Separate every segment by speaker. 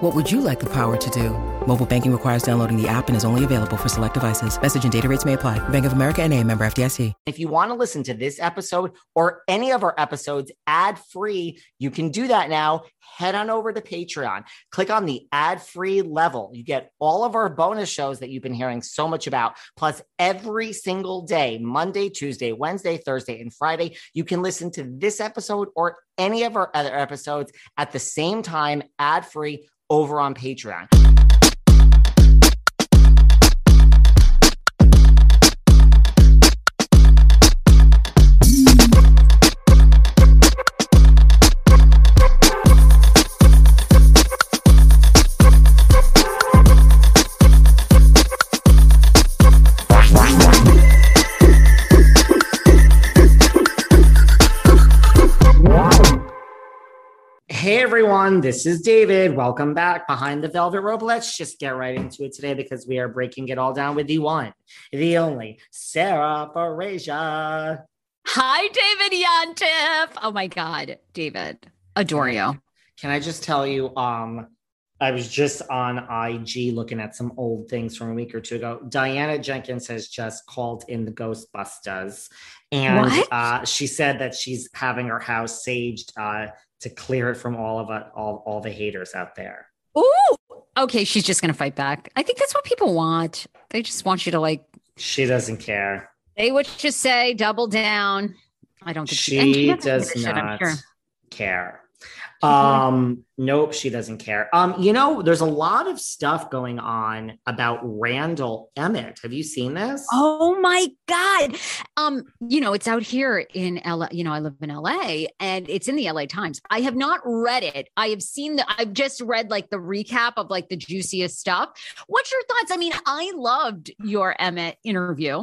Speaker 1: What would you like the power to do? Mobile banking requires downloading the app and is only available for select devices. Message and data rates may apply. Bank of America and a member FDIC.
Speaker 2: If you want to listen to this episode or any of our episodes ad free, you can do that now. Head on over to Patreon. Click on the ad free level. You get all of our bonus shows that you've been hearing so much about. Plus, every single day Monday, Tuesday, Wednesday, Thursday, and Friday you can listen to this episode or any of our other episodes at the same time, ad free, over on Patreon. Everyone, this is David. Welcome back behind the velvet rope. Let's just get right into it today because we are breaking it all down with the one, the only Sarah Barasia.
Speaker 3: Hi, David Yontef. Oh my God, David, adore you.
Speaker 2: Can I just tell you, um, I was just on IG looking at some old things from a week or two ago. Diana Jenkins has just called in the Ghostbusters, and uh, she said that she's having her house saged uh, to clear it from all of uh, all all the haters out there.
Speaker 3: Ooh, okay, she's just gonna fight back. I think that's what people want. They just want you to like
Speaker 2: She doesn't care.
Speaker 3: say what you say, double down. I don't think
Speaker 2: She
Speaker 3: doesn't
Speaker 2: does
Speaker 3: give a shit, I'm
Speaker 2: not
Speaker 3: sure.
Speaker 2: care. Um, nope, she doesn't care. Um, you know, there's a lot of stuff going on about Randall Emmett. Have you seen this?
Speaker 3: Oh my God. Um, you know, it's out here in LA. You know, I live in LA and it's in the LA Times. I have not read it. I have seen the I've just read like the recap of like the juiciest stuff. What's your thoughts? I mean, I loved your Emmett interview.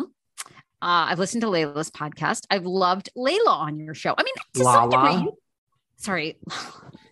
Speaker 3: Uh, I've listened to Layla's podcast. I've loved Layla on your show. I mean, to some
Speaker 2: Lala?
Speaker 3: degree, you- sorry.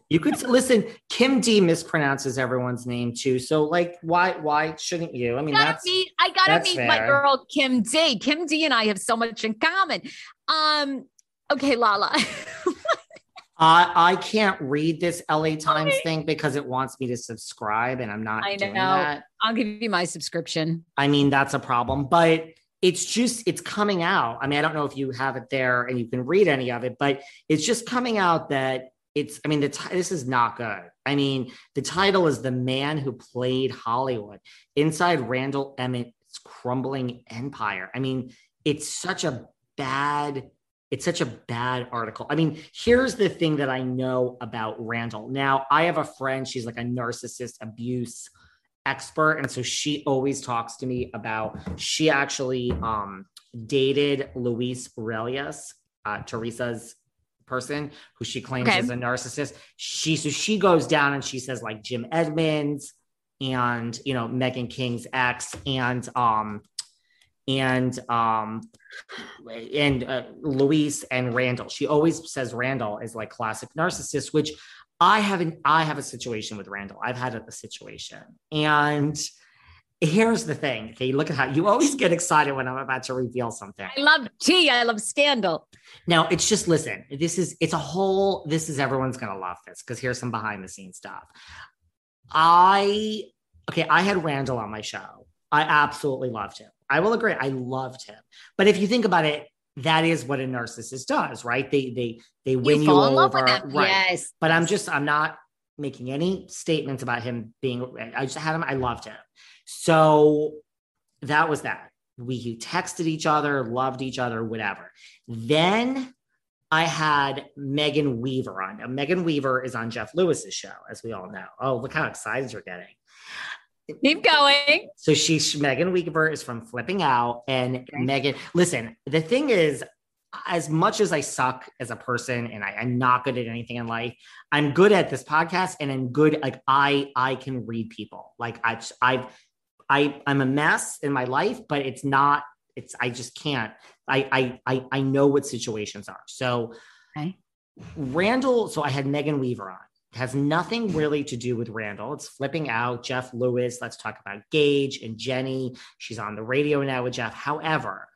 Speaker 2: You could listen. Kim D mispronounces everyone's name too. So, like, why why shouldn't you? I mean,
Speaker 3: gotta
Speaker 2: that's
Speaker 3: meet, I gotta meet my girl Kim D. Kim D and I have so much in common. Um, okay, Lala.
Speaker 2: I I can't read this LA Times thing because it wants me to subscribe, and I'm not
Speaker 3: I know.
Speaker 2: that.
Speaker 3: I'll give you my subscription.
Speaker 2: I mean, that's a problem, but it's just it's coming out. I mean, I don't know if you have it there and you can read any of it, but it's just coming out that it's. I mean, the ti- this is not good. I mean, the title is "The Man Who Played Hollywood" inside Randall Emmett's crumbling empire. I mean, it's such a bad. It's such a bad article. I mean, here's the thing that I know about Randall. Now, I have a friend. She's like a narcissist abuse expert and so she always talks to me about she actually um dated luis ruelas uh teresa's person who she claims
Speaker 3: Okay.
Speaker 2: is a narcissist she so she goes down and she says like jim edmonds and you know meghan king's ex and um and um and uh, luis and randall she always says randall is like classic narcissist which I haven't. I have a situation with Randall. I've had a, situation, and here's the thing. Okay, look at how you always get excited when I'm about to reveal something.
Speaker 3: I love tea. I love scandal.
Speaker 2: Now it's just listen. This is it's a whole. This is everyone's gonna love this because here's some behind the scenes stuff. I okay. I had Randall on my show. I absolutely loved him. I will agree. I loved him. But if you think about it, that is what a narcissist does, right? They they they win you,
Speaker 3: love
Speaker 2: over, right?
Speaker 3: Yes.
Speaker 2: But I'm just I'm not making any statements about him being. I just had him. I loved him. So that was that. We texted each other, loved each other, whatever. Then I had Megan Weaver on. Now, Megan Weaver is on Jeff Lewis's show, as we all know. Oh, look how excited you're getting.
Speaker 3: Keep going.
Speaker 2: So she's Megan Weaver is from Flipping Out, and
Speaker 3: Okay.
Speaker 2: Megan. Listen, the thing is, as much as I suck as a person and I, I'm not good at anything in life, I'm good at this podcast, and I'm good. Like I, I can read people. Like I, I, I, I'm a mess in my life, but it's not. It's I just can't. I, I, I, I know what situations are. So,
Speaker 3: Okay.
Speaker 2: Randall. So I had Megan Weaver on. Has nothing really to do with Randall. It's flipping out Jeff Lewis. Let's talk about Gage and Jenni. She's on the radio now with Jeff. However,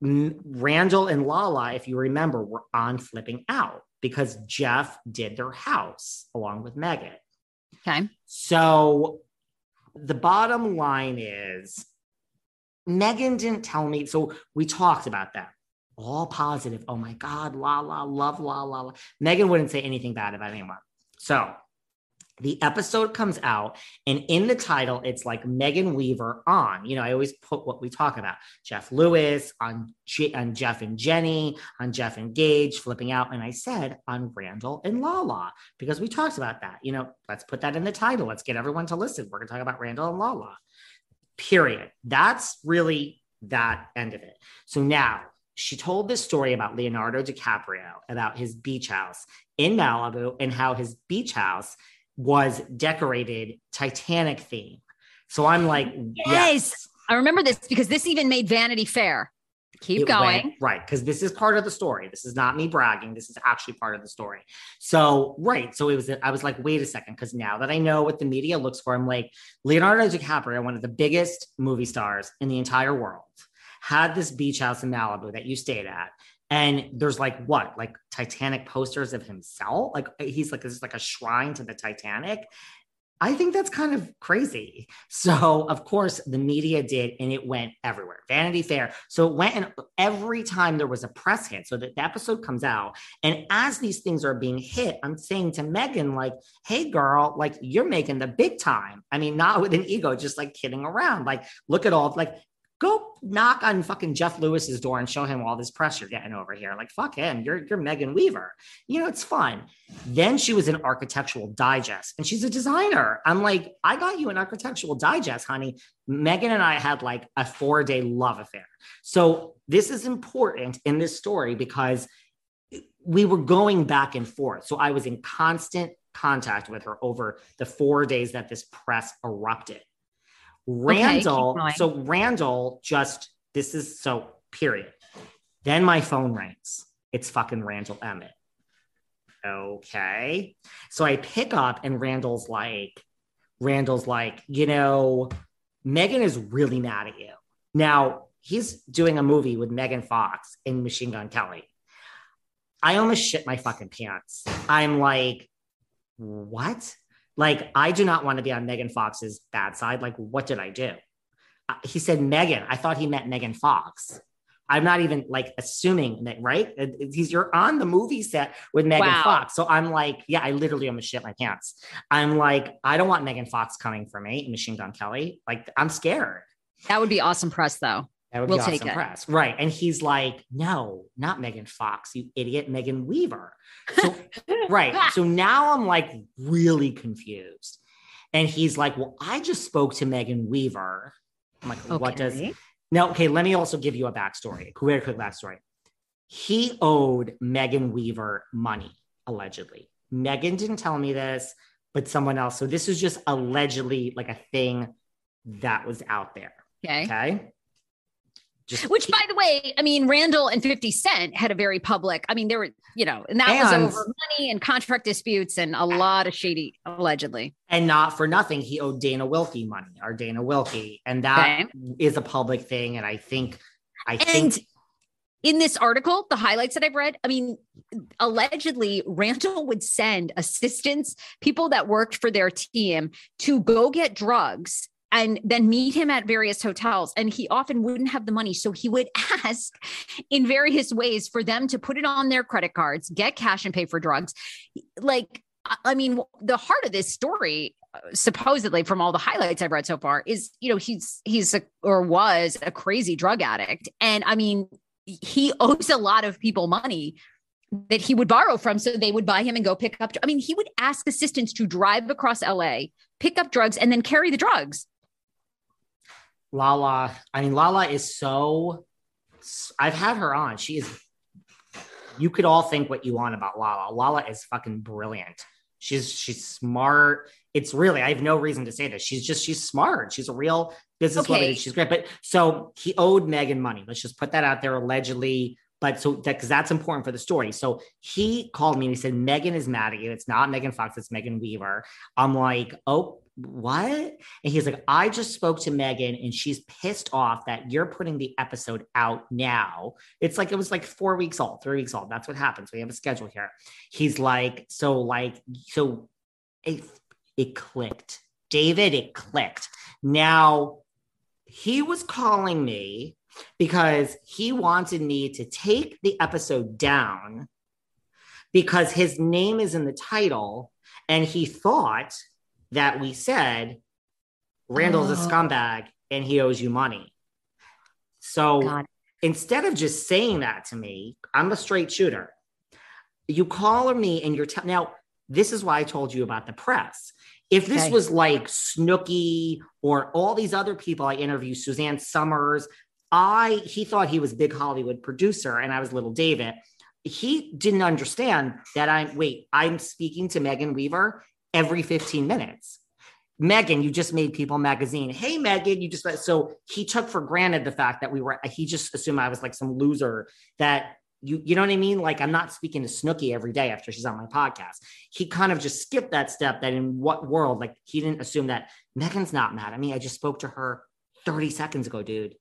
Speaker 2: Randall and Lala, if you remember, were on flipping out because Jeff did their house along with Megan.
Speaker 3: Okay.
Speaker 2: So the bottom line is Megan didn't tell me. So we talked about that. All positive. Oh my God, la la, love la la la. Megan wouldn't say anything bad about anyone. So the episode comes out, and in the title, it's like Megan Weaver on. You know, I always put what we talk about Jeff Lewis on, J- on Jeff and Jenni, on Jeff and Gage, flipping out. And I said on Randall and Lala because we talked about that. You know, let's put that in the title. Let's get everyone to listen. We're going to talk about Randall and Lala. Period. That's really that end of it. So now she told this story about Leonardo DiCaprio, about his beach house in Malibu and how his beach house was decorated Titanic theme. So I'm like,
Speaker 3: Yes. I remember this because this even made Vanity Fair. Keep
Speaker 2: It
Speaker 3: going.
Speaker 2: went- right. Because this is part of the story. This is not me bragging. This is actually part of the story. So, right. So it was, I was like, wait a second. Because now that I know what the media looks for, I'm like, Leonardo DiCaprio, one of the biggest movie stars in the entire world, had this beach house in Malibu that you stayed at. And there's like what, like Titanic posters of himself? Like he's like, this is like a shrine to the Titanic. I think that's kind of crazy. So, of course, the media did, and it went everywhere. Vanity Fair. So it went, and every time there was a press hit, so that the episode comes out, and as these things are being hit, I'm saying to Megan, like, "Hey, girl, like you're making the big time. I mean, not with an ego, just like kidding around. Like, look at all like." Go knock on fucking Jeff Lewis's door and show him all this press you're getting over here. Like, fuck him. You're you're Megan Weaver. You know, it's fun. Then she was in Architectural Digest and she's a designer. I'm like, I got you an Architectural Digest, honey. Megan and I had like a four day love affair. So this is important in this story because we were going back and forth. So I was in constant contact with her over the four days that this press erupted. Randall,
Speaker 3: going.
Speaker 2: so Randall just, this is so period. Then my phone rings. It's fucking Randall Emmett. Okay. So I pick up and Randall's like, Randall's like, you know, Megan is really mad at you. Now he's doing a movie with Megan Fox and Machine Gun Kelly. I almost shit my fucking pants. I'm like, what? Like, I do not want to be on Megan Fox's bad side. Like, what did I do? Uh, he said Megan. I thought he meant Megan Fox. I'm not even like assuming that, right? It- He's you're on the movie set with Megan
Speaker 3: Wow.
Speaker 2: Fox. So I'm like, yeah, I literally almost shit my pants. I'm like, I don't want Megan Fox coming for me, Machine Gun Kelly. Like, I'm scared.
Speaker 3: That would be awesome press, though.
Speaker 2: That would
Speaker 3: We'll
Speaker 2: be
Speaker 3: take
Speaker 2: awesome
Speaker 3: it.
Speaker 2: press. Right. And he's like, no, not Megan Fox, you idiot, Megan Weaver. So, right. So now I'm like really confused. And he's like, well, I just spoke to Megan Weaver. I'm like, what does
Speaker 3: Okay.
Speaker 2: now? Okay, let me also give you a backstory, a very quick backstory. He owed Megan Weaver money, allegedly. Megan didn't tell me this, but someone else. So this is just allegedly like a thing that was out there.
Speaker 3: Okay.
Speaker 2: Okay. Just
Speaker 3: Which, by the way, I mean, Randall and 50 Cent had a very public, I mean, there were, you know, and that
Speaker 2: And-
Speaker 3: was over money and contract disputes and a lot of shady, allegedly.
Speaker 2: And not for nothing, he owed Dana Wilkey money, our Dana Wilkey. And that is
Speaker 3: Okay.
Speaker 2: a public thing. And I think, I
Speaker 3: And
Speaker 2: think,
Speaker 3: in this article, the highlights that I've read, I mean, allegedly, Randall would send assistants, people that worked for their team to go get drugs and then meet him at various hotels. And he often wouldn't have the money. So he would ask in various ways for them to put it on their credit cards, get cash and pay for drugs. Like, I mean, the heart of this story, uh, supposedly from all the highlights I've read so far, is you know he's he's a, or was a crazy drug addict, and I mean he owes a lot of people money that he would borrow from so they would buy him and go pick up i mean he would ask assistants to drive across la pick up drugs and then carry the drugs
Speaker 2: lala i mean lala is so i've had her on. She is you could all think what you want about lala. Lala is fucking brilliant. She's she's smart. It's really i have no reason to say this. She's just she's smart. She's a real businesswoman
Speaker 3: Okay.
Speaker 2: she's great. But so he owed megan money. Let's just put that out there allegedly. But so that because that's important for the story. So he called me and he said, Megan is mad at you. It's not Megan Fox, it's Megan Weaver. I'm like, oh, what? And he's like, I just spoke to Megan and she's pissed off that you're putting the episode out now. It's like it was like four weeks old, three weeks old. That's what happens. We have a schedule here. He's like, so like, so it it clicked. David, it clicked. Now he was calling me because he wanted me to take the episode down because his name is in the title and he thought that we said Randall's a
Speaker 3: Oh.
Speaker 2: scumbag and he owes you money. So instead of just saying that to me, I'm a straight shooter. You call me and you're telling now, this is why I told you about the press. If this
Speaker 3: Okay.
Speaker 2: was like Snooki or all these other people I interviewed, Suzanne Somers, I he thought he was big Hollywood producer and I was little David. He didn't understand that I'm wait, I'm speaking to Megan Weaver every 15 minutes. Megan, you just made People Magazine. Hey, Megan, you just so he took for granted the fact that we were. He just assumed I was like some loser that you you know what I mean. Like I'm not speaking to Snooki every day after she's on my podcast. He kind of just skipped that step. That in what world? Like he didn't assume that Megan's not mad at me. I just spoke to her 30 seconds ago, dude.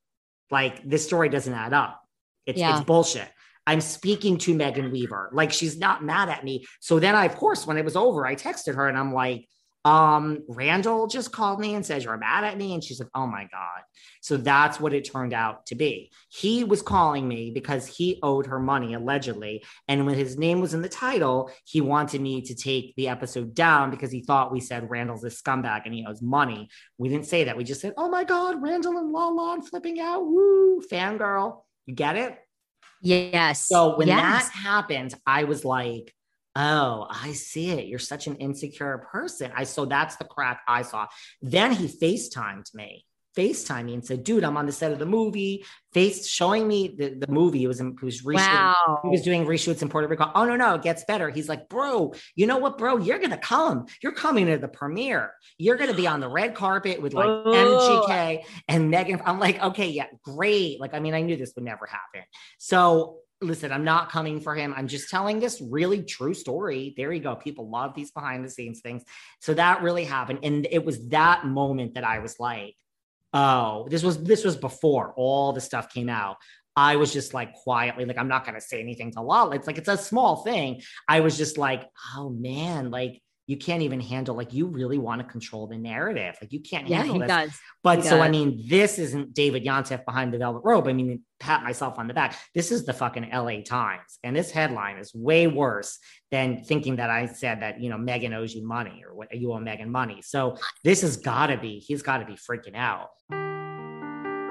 Speaker 2: Like this story doesn't add up. It's
Speaker 3: Yeah.
Speaker 2: it's bullshit. I'm speaking to Megan Weaver. Like she's not mad at me. So then I, of course, when it was over, I texted her and I'm like, um, Randall just called me and says you're mad at me. And she's like, oh my God. So that's what it turned out to be. He was calling me because he owed her money, allegedly. And when his name was in the title, he wanted me to take the episode down because he thought we said Randall's a scumbag and he owes money. We didn't say that. We just said, oh my God, Randall and Lala and flipping out. Woo, fangirl. You get it?
Speaker 3: Yes.
Speaker 2: So when
Speaker 3: yes.
Speaker 2: that happened, I was like, oh, I see it. You're such an insecure person. I so that's the crack I saw. Then he FaceTimed me. FaceTime me and said, dude, I'm on the set of the movie. Face showing me the, the movie. It was, it was reshooting.
Speaker 3: wow.
Speaker 2: He was doing reshoots in Puerto Rico. Oh no, no, it gets better. He's like, bro, you know what, bro? You're gonna come. You're coming to the premiere. You're gonna be on the red carpet with like
Speaker 3: Oh.
Speaker 2: MGK and Megan. I'm like, okay, yeah, great. Like, I mean, I knew this would never happen. So listen, I'm not coming for him. I'm just telling this really true story. There you go. People love these behind the scenes things. So that really happened. And it was that moment that I was like, oh, this was this was before all the stuff came out. I was just like quietly, like, I'm not gonna say anything to Lala. It's like it's a small thing. I was just like, oh man, like you can't even handle, like, you really want to control the narrative. Like you can't
Speaker 3: Yeah,
Speaker 2: handle
Speaker 3: he
Speaker 2: this.
Speaker 3: does.
Speaker 2: But
Speaker 3: He
Speaker 2: so I mean, this isn't David Yontef behind the velvet rope. I mean, pat myself on the back. This is the fucking LA Times, and this headline is way worse than thinking that I said that you know Megan owes you money or what you owe Megan money. So this has got to be he's got to be freaking out.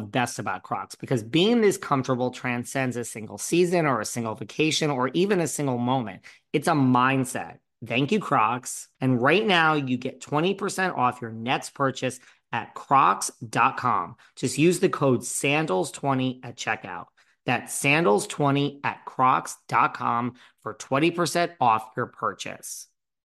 Speaker 2: love best about Crocs because being this comfortable transcends a single season or a single vacation or even a single moment. It's a mindset. Thank you, Crocs. And right now, you get 20% off your next purchase at crocs.com. Just use the code SANDALS20 at checkout. That's sandals20 at crocs.com for 20% off your purchase.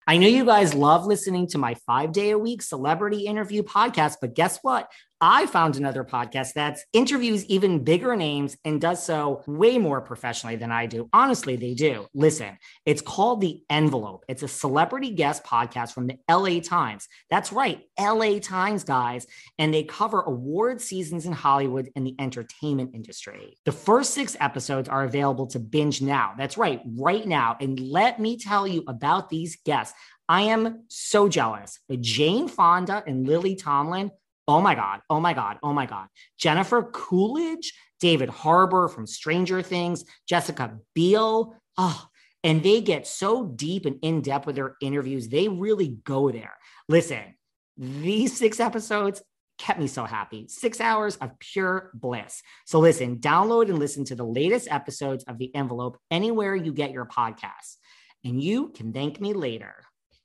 Speaker 2: I know you guys love listening to my five day a week celebrity interview podcast, but guess what? I found another podcast that interviews even bigger names and does so way more professionally than I do. Honestly, they do. Listen, it's called The Envelope. It's a celebrity guest podcast from the LA Times. That's right, LA Times, guys. And they cover award seasons in Hollywood and the entertainment industry. The first six episodes are available to binge now. That's right, right now. And let me tell you about these guests. I am so jealous. Jane Fonda and Lily Tomlin Oh my God. Oh my God. Oh my God. Jennifer Coolidge, David Harbour from Stranger Things, Jessica Biel. Oh, and they get so deep and in depth with their interviews. They really go there. Listen, these six episodes kept me so happy. Six hours of pure bliss. So listen, download and listen to the latest episodes of The Envelope anywhere you get your podcasts. And you can thank me later.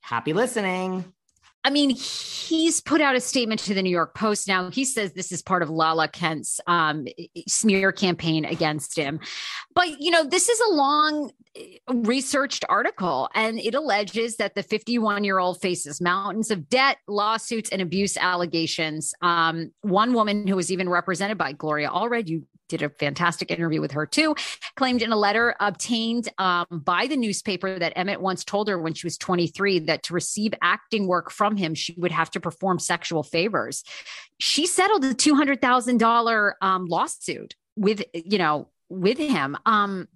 Speaker 2: Happy listening.
Speaker 3: I mean, he's put out a statement to the New York Post now. He says this is part of Lala Kent's um, smear campaign against him. But, you know, this is a long uh, researched article, and it alleges that the 51 year old faces mountains of debt, lawsuits, and abuse allegations. Um, one woman who was even represented by Gloria Allred, you did a fantastic interview with her too, claimed in a letter obtained um, by the newspaper that Emmett once told her when she was 23 that to receive acting work from him, she would have to perform sexual favors. She settled a $200,000 um, lawsuit with, you know, with him. Um,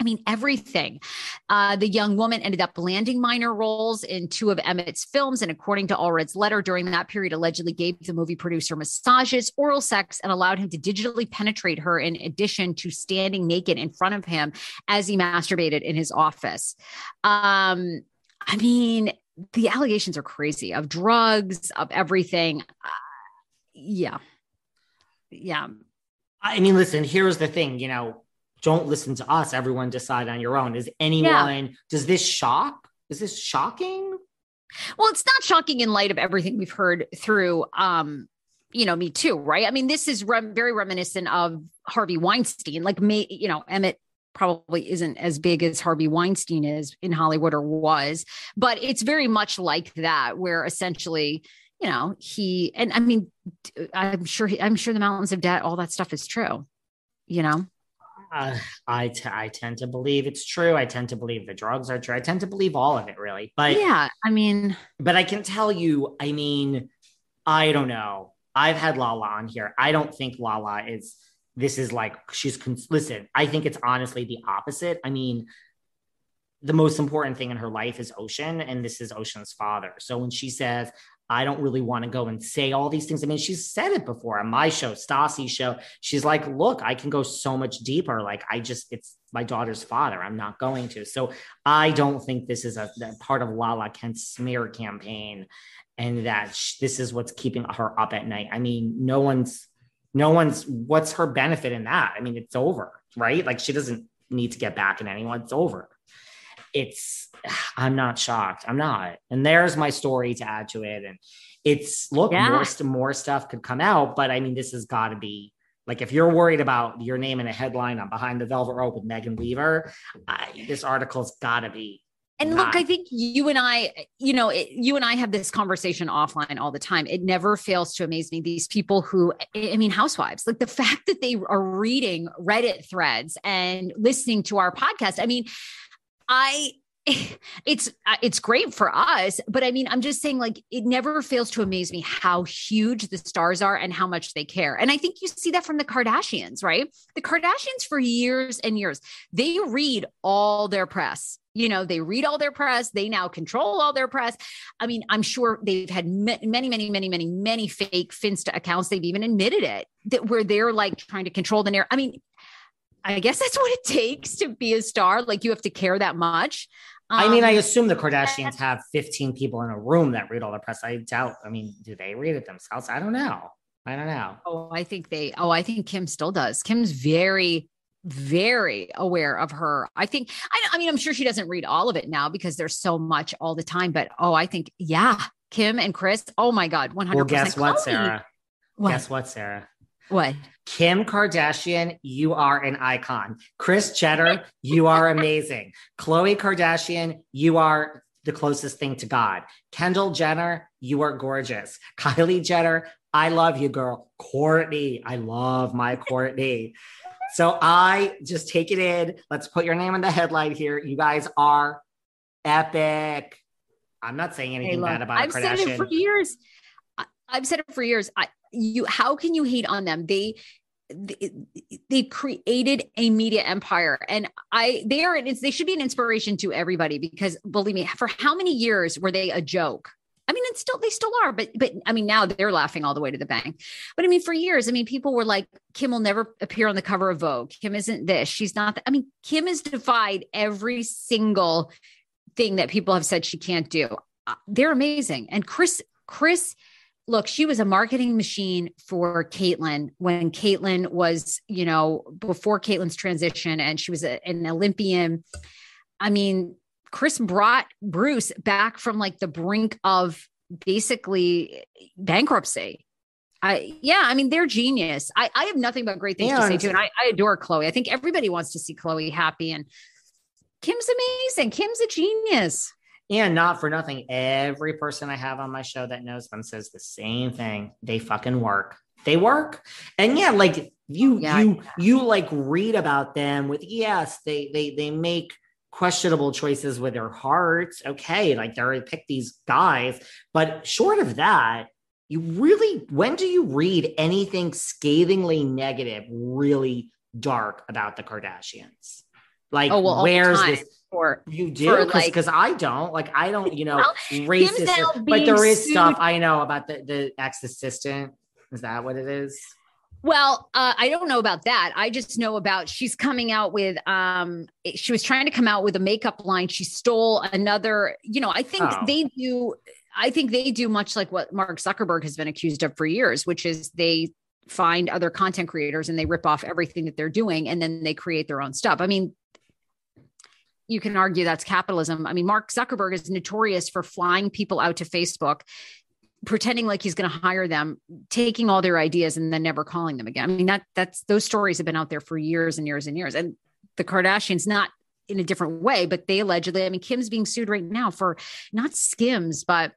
Speaker 3: I mean, everything. Uh, the young woman ended up landing minor roles in two of Emmett's films. And according to Allred's letter, during that period, allegedly gave the movie producer massages, oral sex, and allowed him to digitally penetrate her in addition to standing naked in front of him as he masturbated in his office. Um, I mean, the allegations are crazy of drugs, of everything. Uh, yeah. Yeah.
Speaker 2: I mean, listen, here's the thing, you know, don't listen to us. Everyone decide on your own. Is anyone, yeah. does this shock? Is this shocking?
Speaker 3: Well, it's not shocking in light of everything we've heard through, um, you know, me too, right? I mean, this is rem- very reminiscent of Harvey Weinstein. Like, me, you know, Emmett probably isn't as big as Harvey Weinstein is in Hollywood or was, but it's very much like that, where essentially, you know, he and I mean, I'm sure he, I'm sure the mountains of debt, all that stuff is true, you know.
Speaker 2: Uh, I, t- I tend to believe it's true. I tend to believe the drugs are true. I tend to believe all of it, really. But
Speaker 3: yeah, I mean,
Speaker 2: but I can tell you, I mean, I don't know. I've had Lala on here. I don't think Lala is. This is like she's con- listen. I think it's honestly the opposite. I mean, the most important thing in her life is Ocean, and this is Ocean's father. So when she says, I don't really want to go and say all these things. I mean, she's said it before on my show, Stassi's show. She's like, look, I can go so much deeper. Like, I just, it's my daughter's father. I'm not going to. So I don't think this is a, part of Lala Kent's smear campaign and that sh- this is what's keeping her up at night. I mean, no one's, no one's, what's her benefit in that? I mean, it's over, right? Like, she doesn't need to get back at anyone. It's over it's i'm not shocked i'm not and there's my story to add to it and it's look
Speaker 3: Yeah.
Speaker 2: more, more stuff could come out but i mean this has got to be like if you're worried about your name in a headline on behind the velvet rope with megan weaver I, this article's got to be
Speaker 3: And look, I think you and I, you know, it, you and I have this conversation offline all the time. It never fails to amaze me. These people who, I mean, housewives, like the fact that they are reading Reddit threads and listening to our podcast. I mean, I, it's uh, it's great for us but i mean i'm just saying like it never fails to amaze me how huge the stars are and how much they care. And i think you see that from the kardashians right? The kardashians for years and years they read all their press. You know they read all their press. They now control all their press. I mean i'm sure they've had many many many many many fake finsta accounts. They've even admitted it that where they're like trying to control the narrative i mean i guess that's what it takes to be a star like you have to care that much
Speaker 2: I mean, I
Speaker 3: Um,
Speaker 2: assume the Kardashians have 15 people in a room that read all the press. I doubt. I mean, do they read it themselves? I don't know. I don't know.
Speaker 3: Oh, I think they. Oh, I think Kim still does. Kim's very, very aware of her. I think. I, I mean, I'm sure she doesn't read all of it now because there's so much all the time. But oh, I think yeah, Kim and Kris. Oh my God, 100.
Speaker 2: Well, guess what, Sarah?
Speaker 3: What?
Speaker 2: Guess what, Sarah?
Speaker 3: What?
Speaker 2: Kim Kardashian, you are an icon. Kris Jenner, you are amazing. Khloe Kardashian, you are the closest thing to God. Kendall Jenner, you are gorgeous. Kylie Jenner, I love you, girl. Kourtney, I love my Kourtney. So I just take it in. Let's put your name in the headline here. You guys are epic. I'm not saying anything bad about Kardashian.
Speaker 3: I've
Speaker 2: a
Speaker 3: said it for years. I, I've said it for years. I, you, how can you hate on them? They, they, created a media empire, and I, they are. They should be an inspiration to everybody because believe me, for how many years were they a joke? I mean, it's still they still are, but but I mean now they're laughing all the way to the bank. But I mean, for years, I mean, people were like, Kim will never appear on the cover of Vogue. Kim isn't this. She's not. That. I mean, Kim has defied every single thing that people have said she can't do. Uh, They're amazing. And Kris, Kris, look, she was a marketing machine for Caitlyn when Caitlyn was, you know, before Caitlyn's transition, and she was a, an Olympian. I mean, Kris brought Bruce back from like the brink of basically bankruptcy. I yeah, I mean they're genius. I, I have nothing but great things to say too, and I, I adore Khloe. I think everybody wants to see Khloe happy, and Kim's amazing. Kim's a genius.
Speaker 2: And not for nothing, every person I have on my show that knows them says the same thing. They fucking work. They work. And yeah, like you
Speaker 3: Yeah,
Speaker 2: you you like read about them with yes, they they they make questionable choices with their hearts. Okay, like they pick these guys, but short of that, you really when do you read anything scathingly negative, really dark about the Kardashians? Like
Speaker 3: Oh well,
Speaker 2: where's this
Speaker 3: For
Speaker 2: you do because
Speaker 3: like-
Speaker 2: I don't like I don't you know
Speaker 3: Well,
Speaker 2: racist, but there is
Speaker 3: sued-
Speaker 2: stuff I know about the the ex assistant. Is that what it is?
Speaker 3: Well, uh, I don't know about that. I just know about she's coming out with um she was trying to come out with a makeup line. She stole another, you know, I think
Speaker 2: Oh.
Speaker 3: they do I think they do much like what Mark Zuckerberg has been accused of for years, which is they find other content creators and they rip off everything that they're doing and then they create their own stuff. I mean, you can argue that's capitalism. I mean, Mark Zuckerberg is notorious for flying people out to Facebook pretending like he's going to hire them, taking all their ideas and then never calling them again. I mean, that that's those stories have been out there for years and years and years. And the Kardashians, not in a different way, but they allegedly, I mean, Kim's being sued right now for not skims, but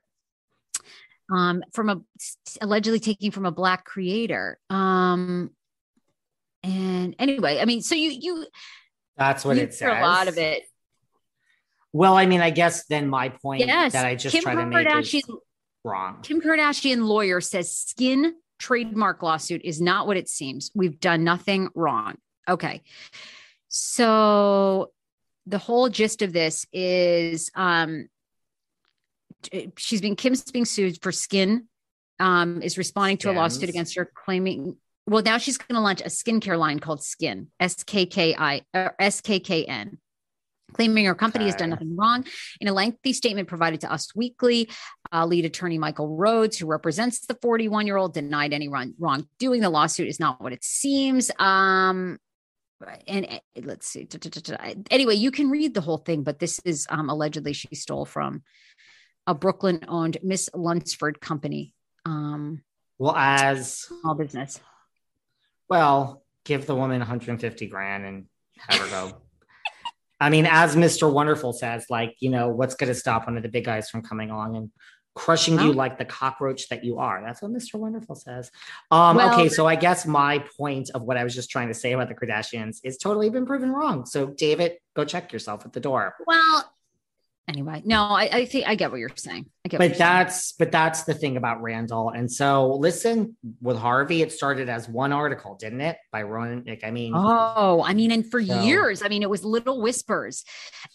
Speaker 3: um, from a allegedly taking from a black creator. Um, And anyway, I mean, so you you
Speaker 2: That's what
Speaker 3: you
Speaker 2: it says.
Speaker 3: a lot of it.
Speaker 2: Well, I mean, I guess then my point
Speaker 3: Yes,
Speaker 2: that I just
Speaker 3: Kim
Speaker 2: try to make is wrong.
Speaker 3: Kim Kardashian lawyer says SKKN trademark lawsuit is not what it seems. We've done nothing wrong. Okay. So the whole gist of this is um she's been Kim's being sued for SKKN um is responding to a lawsuit against her claiming well now she's going to launch a skincare line called SKKN S K K I or S K K N claiming her company has done nothing wrong. In a lengthy statement provided to Us Weekly, uh, lead attorney Michael Rhodes, who represents the 41 year old, denied any wrong, wrongdoing. The lawsuit is not what it seems. Um, and uh, let's see. Da, da, da. Anyway, you can read the whole thing, but this is um, allegedly she stole from a Brooklyn owned Miss Lunsford company, um,
Speaker 2: Well, as
Speaker 3: small business.
Speaker 2: well, give the woman 150 grand and have her go. I mean, as Mr. Wonderful says, like, you know, what's going to stop one of the big guys from coming along and crushing you like the cockroach that you are? That's what Mr. Wonderful says. Um,
Speaker 3: Well-
Speaker 2: okay, so I guess my point of what I was just trying to say about the Kardashians is totally been proven wrong. So, David, go check yourself at the door.
Speaker 3: Well, anyway, no, I, I think I get what you're saying. I get
Speaker 2: but
Speaker 3: you're saying.
Speaker 2: that's but that's the thing about Randall. And so listen, with Harvey, it started as one article, didn't it? By Ronan. Like, I mean,
Speaker 3: Oh, I mean, and for
Speaker 2: So-
Speaker 3: years, I mean, it was little whispers.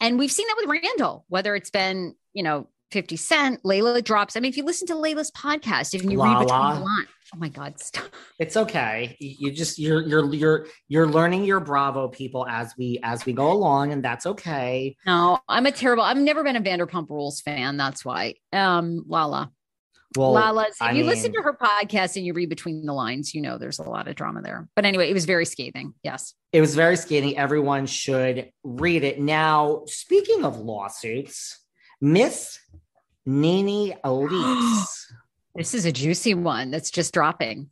Speaker 3: And we've seen that with Randall, whether it's been, you know, 50 Cent, Layla drops. I mean, if you listen to Layla's podcast, if you read between the lines, oh my God, stop.
Speaker 2: it's okay. You just you're you're you're you're learning your Bravo people as we as we go along, and that's okay.
Speaker 3: No, I'm a terrible, I've never been a Vanderpump Rules fan. That's why. Um, Lala.
Speaker 2: Well,
Speaker 3: Lala's, if
Speaker 2: I
Speaker 3: you listen to her podcast and you read between the lines, you know there's a lot of drama there. But anyway, it was very scathing. Yes.
Speaker 2: It was very scathing. Everyone should read it. Now, speaking of lawsuits, Miss Nene Elise.
Speaker 3: This is a juicy one that's just dropping.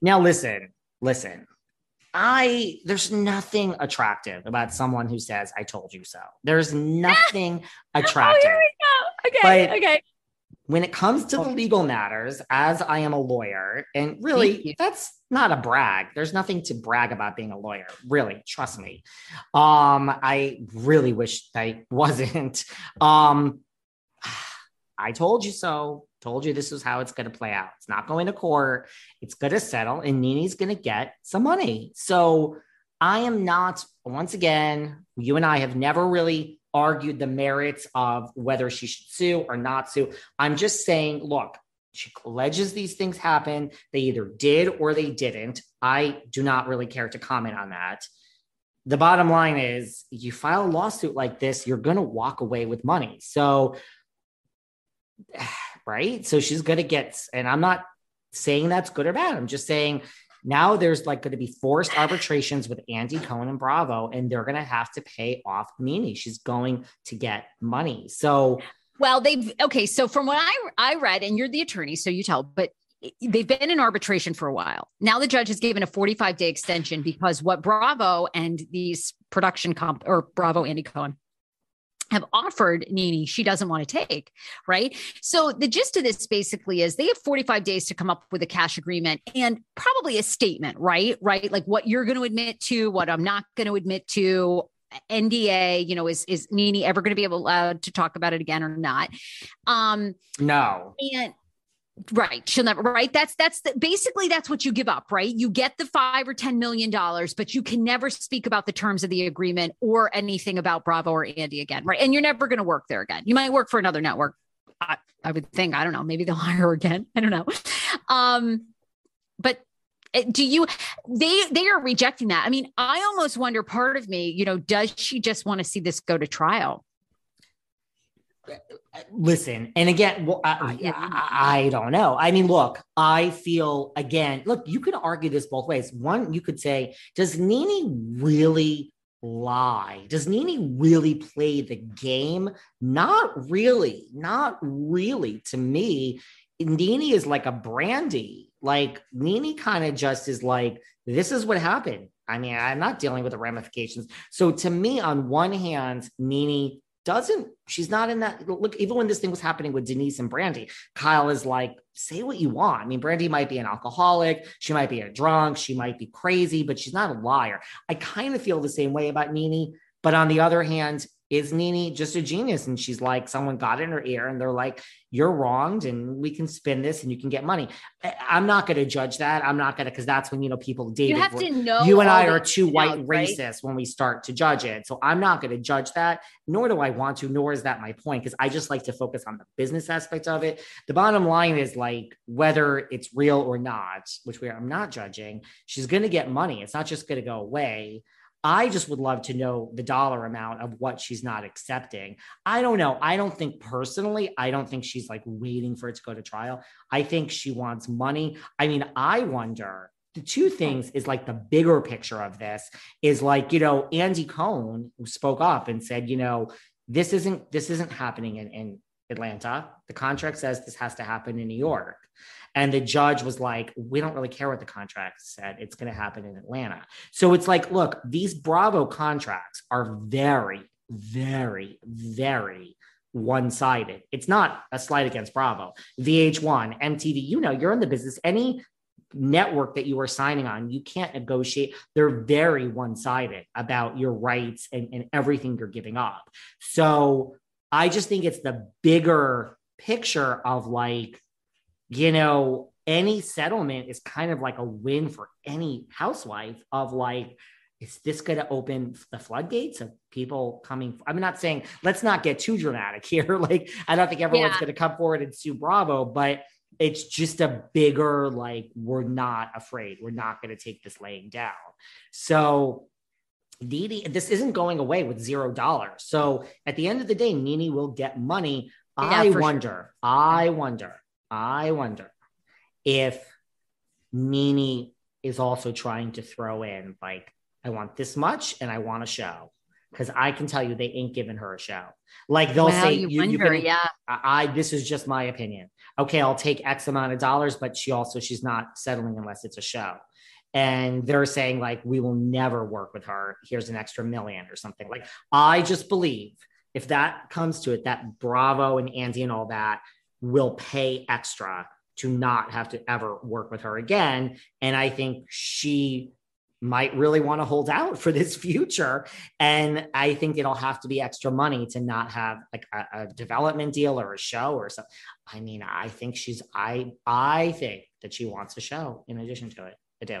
Speaker 2: Now listen, listen. I there's nothing attractive about someone who says I told you so. There's nothing attractive.
Speaker 3: Oh, we go. Okay.
Speaker 2: But-
Speaker 3: okay.
Speaker 2: when it comes to the legal matters, as I am a lawyer, and really that's not a brag. There's nothing to brag about being a lawyer. Really, trust me. Um, I really wish I wasn't. Um, I told you so. Told you this is how it's going to play out. It's not going to court. It's going to settle, and NeNe's going to get some money. So I am not. Once again, you and I have never really argued the merits of whether she should sue or not sue. I'm just saying, look, she alleges these things happen. They either did or they didn't. I do not really care to comment on that. The bottom line is, you file a lawsuit like this, you're going to walk away with money. So, right? So she's going to get, and I'm not saying that's good or bad. I'm just saying now there's like going to be forced arbitrations with Andy Cohen and Bravo, and they're going to have to pay off Nene. She's going to get money. So,
Speaker 3: Well, they've okay. So from what I I read, and you're the attorney, so you tell, but they've been in arbitration for a while. Now the judge has given a 45 day extension because what Bravo and these production comp or Bravo Andy Cohen have offered NeNe, she doesn't want to take, right? So the gist of this basically is they have 45 days to come up with a cash agreement and probably a statement, right? Right? Like what you're going to admit to, what I'm not going to admit to, NDA, you know, is is NeNe ever going to be able allowed to talk about it again or not? Um,
Speaker 2: no.
Speaker 3: and right, she'll never. Right, that's that's the, basically that's what you give up, right? You get the five or ten million dollars, but you can never speak about the terms of the agreement or anything about Bravo or Andy again, right? And you're never going to work there again. You might work for another network. I, I would think. I don't know. Maybe they'll hire again. I don't know. Um, but uh, do you they they are rejecting that i mean i almost wonder part of me you know does she just want to see this go to trial
Speaker 2: listen and again well, I, I, I don't know. I mean look i feel again look you can argue this both ways. One you could say does NeNe really lie? Does NeNe really play the game? Not really. Not really. To me NeNe is like a Brandi. Like NeNe kind of just is like this is what happened. I mean i'm not dealing with the ramifications. So to me on one hand NeNe doesn't, she's not in that. Look, even when this thing was happening with Denise and Brandi Kyle is like, say what you want. I mean, Brandi might be an alcoholic, she might be a drunk, she might be crazy, but she's not a liar. I kind of feel the same way about NeNe. But on the other hand, is NeNe just a genius? And she's like, someone got in her ear and they're like, you're wronged and we can spin this and you can get money. I'm not going to judge that. I'm not going to, because that's when, you know, people, date.
Speaker 3: you have to know.
Speaker 2: You and I are two white
Speaker 3: out,
Speaker 2: racist
Speaker 3: right?
Speaker 2: when we start to judge it. So I'm not going to judge that, nor do I want to, nor is that my point, because I just like to focus on the business aspect of it. The bottom line is like whether it's real or not, which we are, I'm not judging, she's going to get money. It's not just going to go away. I just would love to know the dollar amount of what she's not accepting. I don't know. I don't think personally, I don't think she's like waiting for it to go to trial. I think she wants money. I mean, I wonder the two things is like the bigger picture of this is like, you know, Andy Cohen spoke up and said, you know, this isn't this isn't happening in, in Atlanta. The contract says this has to happen in New York. And the judge was like, we don't really care what the contract said. It's going to happen in Atlanta. So it's like, look, these Bravo contracts are very, very, very one sided. It's not a slight against Bravo. VH1, MTV, you know, you're in the business. Any network that you are signing on, you can't negotiate. They're very one sided about your rights and, and everything you're giving up. So I just think it's the bigger picture of like, you know, any settlement is kind of like a win for any housewife of like, is this going to open the floodgates of people coming? I'm not saying let's not get too dramatic here. Like, I don't think everyone's
Speaker 3: Yeah.
Speaker 2: going to come forward and sue Bravo, but it's just a bigger, like, we're not afraid. We're not going to take this laying down. So, Didi, this isn't going away with zero dollars. So at the end of the day, NeNe will get money. I
Speaker 3: for sure.
Speaker 2: wonder, I wonder, I wonder if NeNe is also trying to throw in like, I want this much and I want a show. Because I can tell you they ain't giving her a show. Like they'll say,
Speaker 3: you
Speaker 2: you, you can-
Speaker 3: yeah.
Speaker 2: I, I this is just my opinion. Okay, I'll take X amount of dollars, but she also she's not settling unless it's a show. And they're saying like we will never work with her. Here's an extra million or something. Like I just believe if that comes to it, that Bravo and Andy and all that will pay extra to not have to ever work with her again. And I think she might really want to hold out for this future. And I think it'll have to be extra money to not have like a, a development deal or a show or something. I mean, I think she's I I think that she wants a show in addition to it. I do.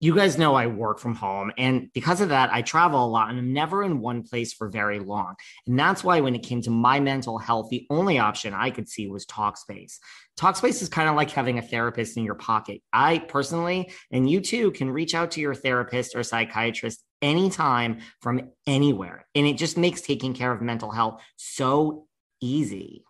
Speaker 2: You guys know I work from home. And because of that, I travel a lot and I'm never in one place for very long. And that's why when it came to my mental health, the only option I could see was Talkspace. Talkspace is kind of like having a therapist in your pocket. I personally, and you too, can reach out to your therapist or psychiatrist anytime from anywhere. And it just makes taking care of mental health so easy.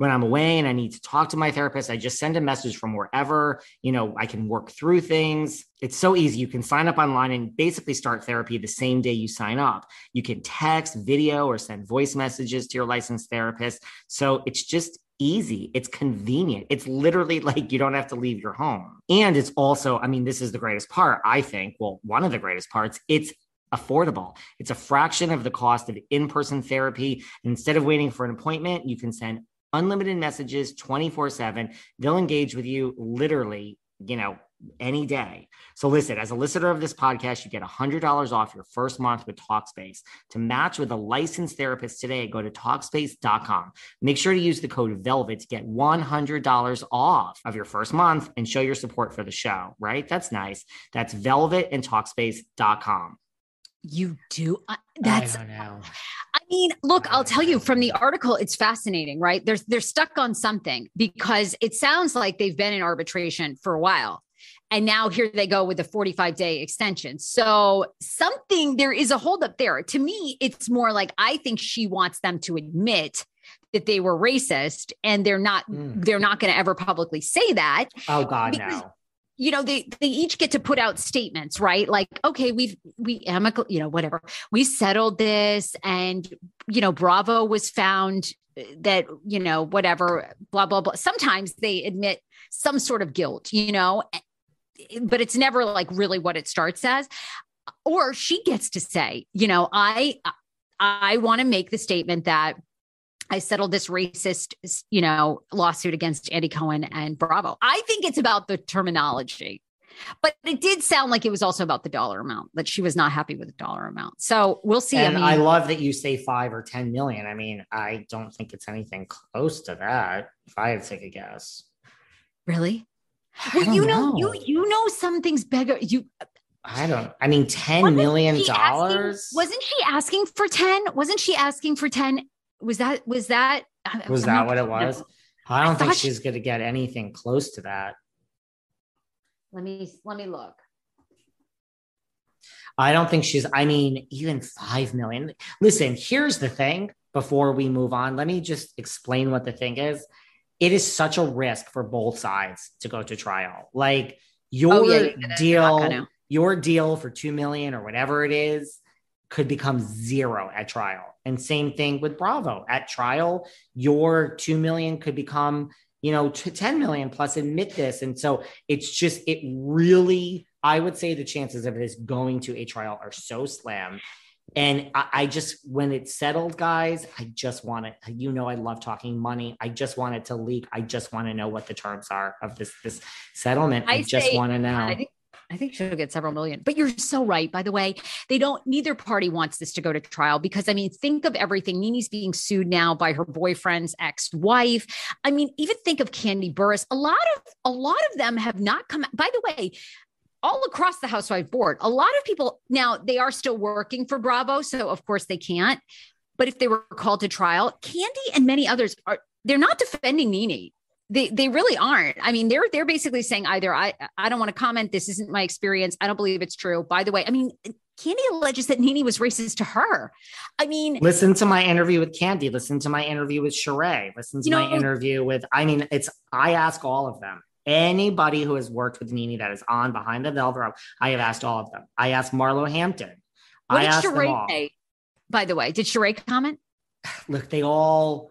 Speaker 2: When I'm away and I need to talk to my therapist, I just send a message from wherever, you know, I can work through things. It's so easy. You can sign up online and basically start therapy the same day you sign up. You can text, video, or send voice messages to your licensed therapist. So it's just easy. It's convenient. It's literally like you don't have to leave your home. And it's also, I mean, this is the greatest part, I think. Well, one of the greatest parts, it's affordable. It's a fraction of the cost of in person therapy. Instead of waiting for an appointment, you can send unlimited messages 24 7. They'll engage with you literally, you know, any day. So listen, as a listener of this podcast, you get $100 off your first month with Talkspace. To match with a licensed therapist today, go to Talkspace.com. Make sure to use the code VELVET to get $100 off of your first month and show your support for the show, right? That's nice. That's Velvet and Talkspace.com.
Speaker 3: You do. Uh, that's. I, I mean, look, I'll tell you from the article, it's fascinating, right? They're they're stuck on something because it sounds like they've been in arbitration for a while. And now here they go with a 45 day extension. So something there is a holdup there. To me, it's more like I think she wants them to admit that they were racist and they're not mm. they're not going to ever publicly say that.
Speaker 2: Oh God, no
Speaker 3: you know they they each get to put out statements right? Like okay we've we amical you know whatever. We settled this and you know bravo was found uh, that you know whatever blah blah blah. Sometimes they admit some sort of guilt you know but it's never like really what it starts as. Or she gets to say you know i i want to make the statement that I settled this racist, you know, lawsuit against Andy Cohen and Bravo. I think it's about the terminology. But it did sound like it was also about the dollar amount, that she was not happy with the dollar amount. So we'll see.
Speaker 2: And I, mean, I love that you say five or 10 million. I mean, I don't think it's anything close to that. If I had to take a guess.
Speaker 3: Really? Well, you know, know, you you know something's bigger. You
Speaker 2: I don't I mean ten wasn't million dollars.
Speaker 3: Wasn't she asking for 10? Wasn't she asking for 10 was that was that
Speaker 2: was that what it was? I don't I think she's she, going to get anything close to that.
Speaker 3: Let me let me look.
Speaker 2: I don't think she's. I mean, even five million. Listen, here's the thing. Before we move on, let me just explain what the thing is. It is such a risk for both sides to go to trial. Like your oh, yeah, deal, your deal for two million or whatever it is could become zero at trial. And same thing with Bravo at trial, your 2 million could become, you know, 10 million plus admit this. And so it's just, it really, I would say the chances of this going to a trial are so slim. And I, I, just, when it's settled, guys, I just want it. You know, I love talking money. I just want it to leak. I just want to know what the terms are of this this settlement. I, I just want to know. I think
Speaker 3: I think she'll get several million. But you're so right. By the way, they don't, neither party wants this to go to trial because I mean, think of everything. NeNe's being sued now by her boyfriend's ex wife. I mean, even think of Kandi Burruss. A lot of, a lot of them have not come. By the way, all across the housewife board, a lot of people now they are still working for Bravo. So of course they can't. But if they were called to trial, Kandi and many others are, they're not defending NeNe they they really aren't. I mean, they're they're basically saying either I I don't want to comment. This isn't my experience. I don't believe it's true. By the way, I mean, Kandi alleges that NeNe was racist to her. I mean,
Speaker 2: listen to my interview with Kandi. Listen to my interview with Sheree. Listen to you know, my interview with. I mean, it's I ask all of them. Anybody who has worked with NeNe that is on behind the velvet rope, I have asked all of them. I asked Marlo Hampton.
Speaker 3: What I did Sheree say? By the way, did Sheree comment?
Speaker 2: Look, they all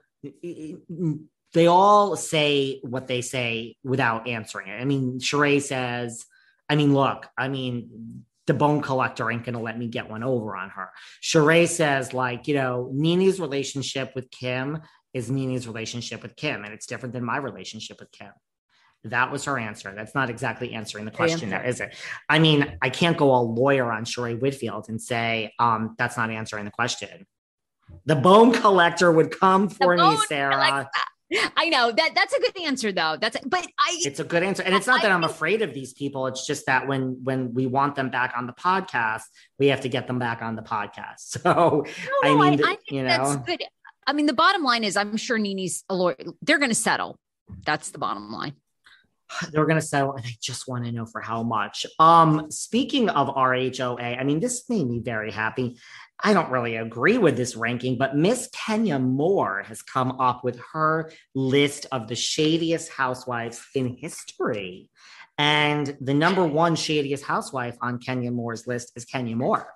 Speaker 2: they all say what they say without answering it. I mean, Sheree says, I mean, look, I mean, the bone collector ain't gonna let me get one over on her. Sheree says, like, you know, NeNe's relationship with Kim is NeNe's relationship with Kim, and it's different than my relationship with Kim. That was her answer. That's not exactly answering the question there, is it? I mean, I can't go all lawyer on Sheree Whitfield and say, um, that's not answering the question. The bone collector would come for me, Sarah.
Speaker 3: I know that that's a good answer though. That's but I
Speaker 2: it's a good answer. And it's not that I, I'm afraid of these people. It's just that when when we want them back on the podcast, we have to get them back on the podcast. So no, I mean I, I you know that's
Speaker 3: good. I mean the bottom line is I'm sure NeNe's a lawyer. They're gonna settle. That's the bottom line.
Speaker 2: They're gonna settle, and I just want to know for how much. Um, speaking of RHOA, I mean, this made me very happy. I don't really agree with this ranking, but Miss Kenya Moore has come up with her list of the shadiest housewives in history. And the number one shadiest housewife on Kenya Moore's list is Kenya Moore.